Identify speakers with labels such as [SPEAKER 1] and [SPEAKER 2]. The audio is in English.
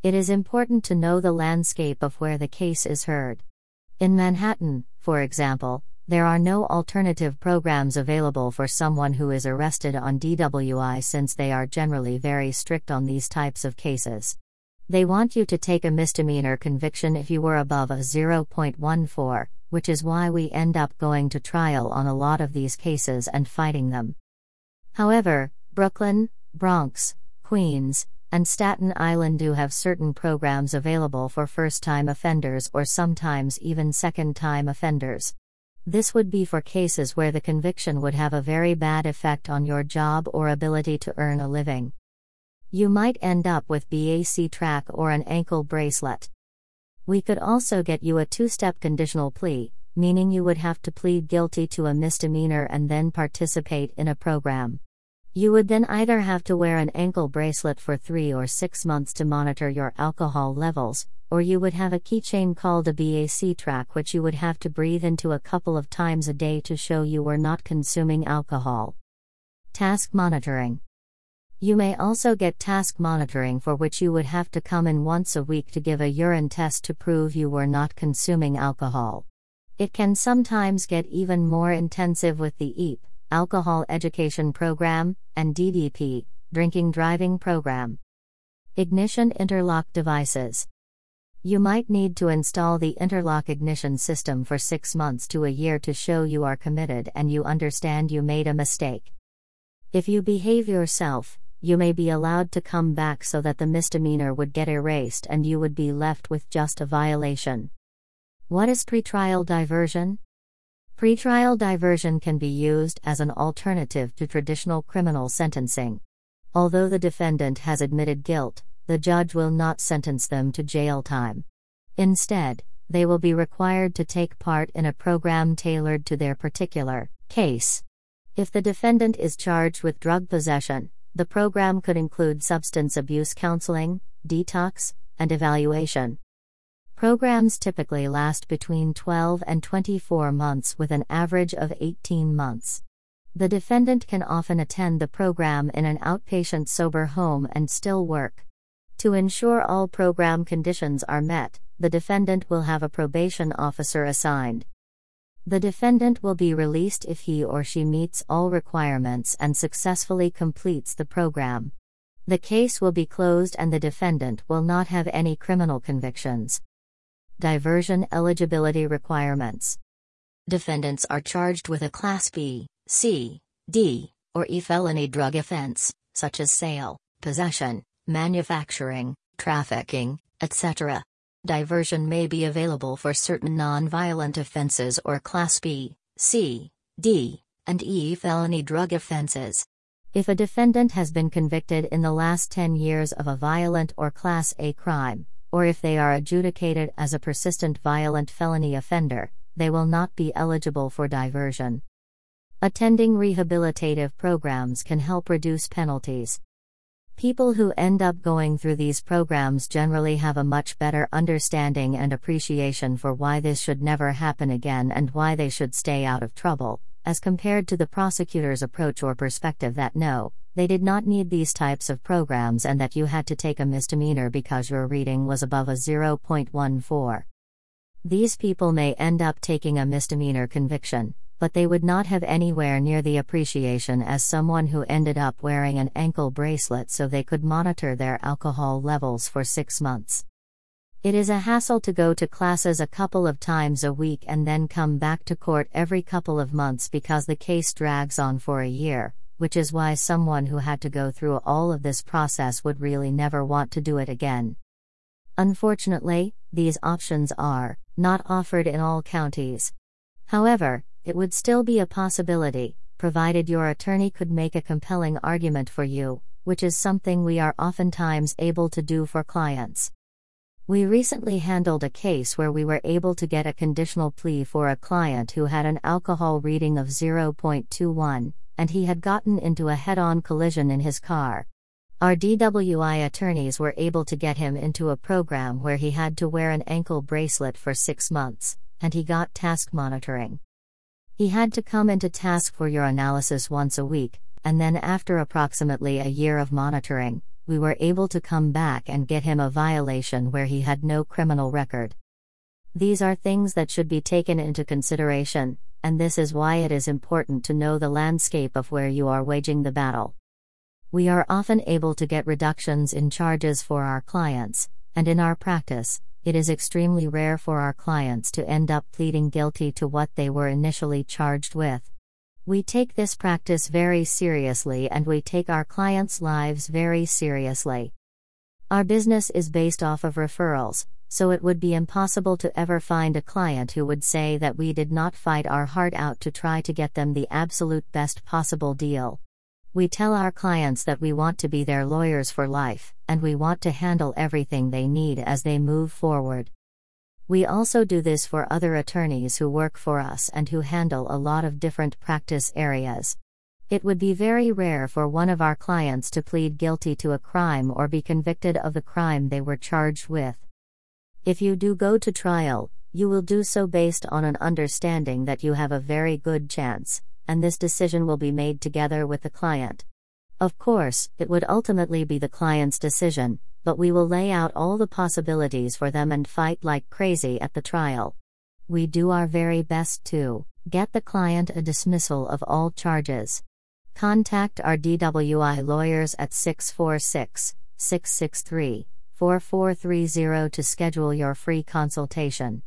[SPEAKER 1] It is important to know the landscape of where the case is heard. In Manhattan, for example, there are no alternative programs available for someone who is arrested on DWI since they are generally very strict on these types of cases. They want you to take a misdemeanor conviction if you were above a 0.14, which is why we end up going to trial on a lot of these cases and fighting them. However, Brooklyn, Bronx, Queens, and Staten Island do have certain programs available for first time offenders or sometimes even second time offenders. This would be for cases where the conviction would have a very bad effect on your job or ability to earn a living. You might end up with BACtrack or an ankle bracelet. We could also get you a two step conditional plea, meaning you would have to plead guilty to a misdemeanor and then participate in a program. You would then either have to wear an ankle bracelet for three or six months to monitor your alcohol levels, or you would have a keychain called a BACtrack, which you would have to breathe into a couple of times a day to show you were not consuming alcohol. TASC monitoring. You may also get TASC monitoring for which you would have to come in once a week to give a urine test to prove you were not consuming alcohol. It can sometimes get even more intensive with the EAP, Alcohol Education Program, and DDP, Drinking Driving Program. Ignition Interlock Devices. You might need to install the interlock ignition system for six months to a year to show you are committed and you understand you made a mistake. If you behave yourself, you may be allowed to come back so that the misdemeanor would get erased and you would be left with just a violation. What is pretrial diversion? Pretrial diversion can be used as an alternative to traditional criminal sentencing. Although the defendant has admitted guilt, the judge will not sentence them to jail time. Instead, they will be required to take part in a program tailored to their particular case. If the defendant is charged with drug possession, the program could include substance abuse counseling, detox, and evaluation. Programs typically last between 12 and 24 months with an average of 18 months. The defendant can often attend the program in an outpatient sober home and still work. To ensure all program conditions are met, the defendant will have a probation officer assigned. The defendant will be released if he or she meets all requirements and successfully completes the program. The case will be closed and the defendant will not have any criminal convictions. Diversion eligibility requirements. Defendants are charged with a Class B, C, D, or E felony drug offense, such as sale, possession, manufacturing, trafficking, etc. Diversion may be available for certain non-violent offenses or Class B, C, D, and E felony drug offenses. If a defendant has been convicted in the last 10 years of a violent or Class A crime, or if they are adjudicated as a persistent violent felony offender, they will not be eligible for diversion. Attending rehabilitative programs can help reduce penalties. People who end up going through these programs generally have a much better understanding and appreciation for why this should never happen again and why they should stay out of trouble, as compared to the prosecutor's approach or perspective that no, they did not need these types of programs and that you had to take a misdemeanor because your reading was above a 0.14. These people may end up taking a misdemeanor conviction, but they would not have anywhere near the appreciation as someone who ended up wearing an ankle bracelet so they could monitor their alcohol levels for six months. It is a hassle to go to classes a couple of times a week and then come back to court every couple of months because the case drags on for a year, which is why someone who had to go through all of this process would really never want to do it again. Unfortunately, these options are not offered in all counties. However, it would still be a possibility, provided your attorney could make a compelling argument for you, which is something we are oftentimes able to do for clients. We recently handled a case where we were able to get a conditional plea for a client who had an alcohol reading of 0.21, and he had gotten into a head on collision in his car. Our DWI attorneys were able to get him into a program where he had to wear an ankle bracelet for six months, and he got TASC monitoring. He had to come into TASC for urinalysis once a week, and then after approximately a year of monitoring, we were able to come back and get him a violation where he had no criminal record. These are things that should be taken into consideration, and this is why it is important to know the landscape of where you are waging the battle. We are often able to get reductions in charges for our clients, and in our practice, it is extremely rare for our clients to end up pleading guilty to what they were initially charged with. We take this practice very seriously and we take our clients' lives very seriously. Our business is based off of referrals, so it would be impossible to ever find a client who would say that we did not fight our heart out to try to get them the absolute best possible deal. We tell our clients that we want to be their lawyers for life, and we want to handle everything they need as they move forward. We also do this for other attorneys who work for us and who handle a lot of different practice areas. It would be very rare for one of our clients to plead guilty to a crime or be convicted of the crime they were charged with. If you do go to trial, you will do so based on an understanding that you have a very good chance, and this decision will be made together with the client. Of course, it would ultimately be the client's decision, but we will lay out all the possibilities for them and fight like crazy at the trial. We do our very best to get the client a dismissal of all charges. Contact our DWI lawyers at 646 663 4430 to schedule your free consultation.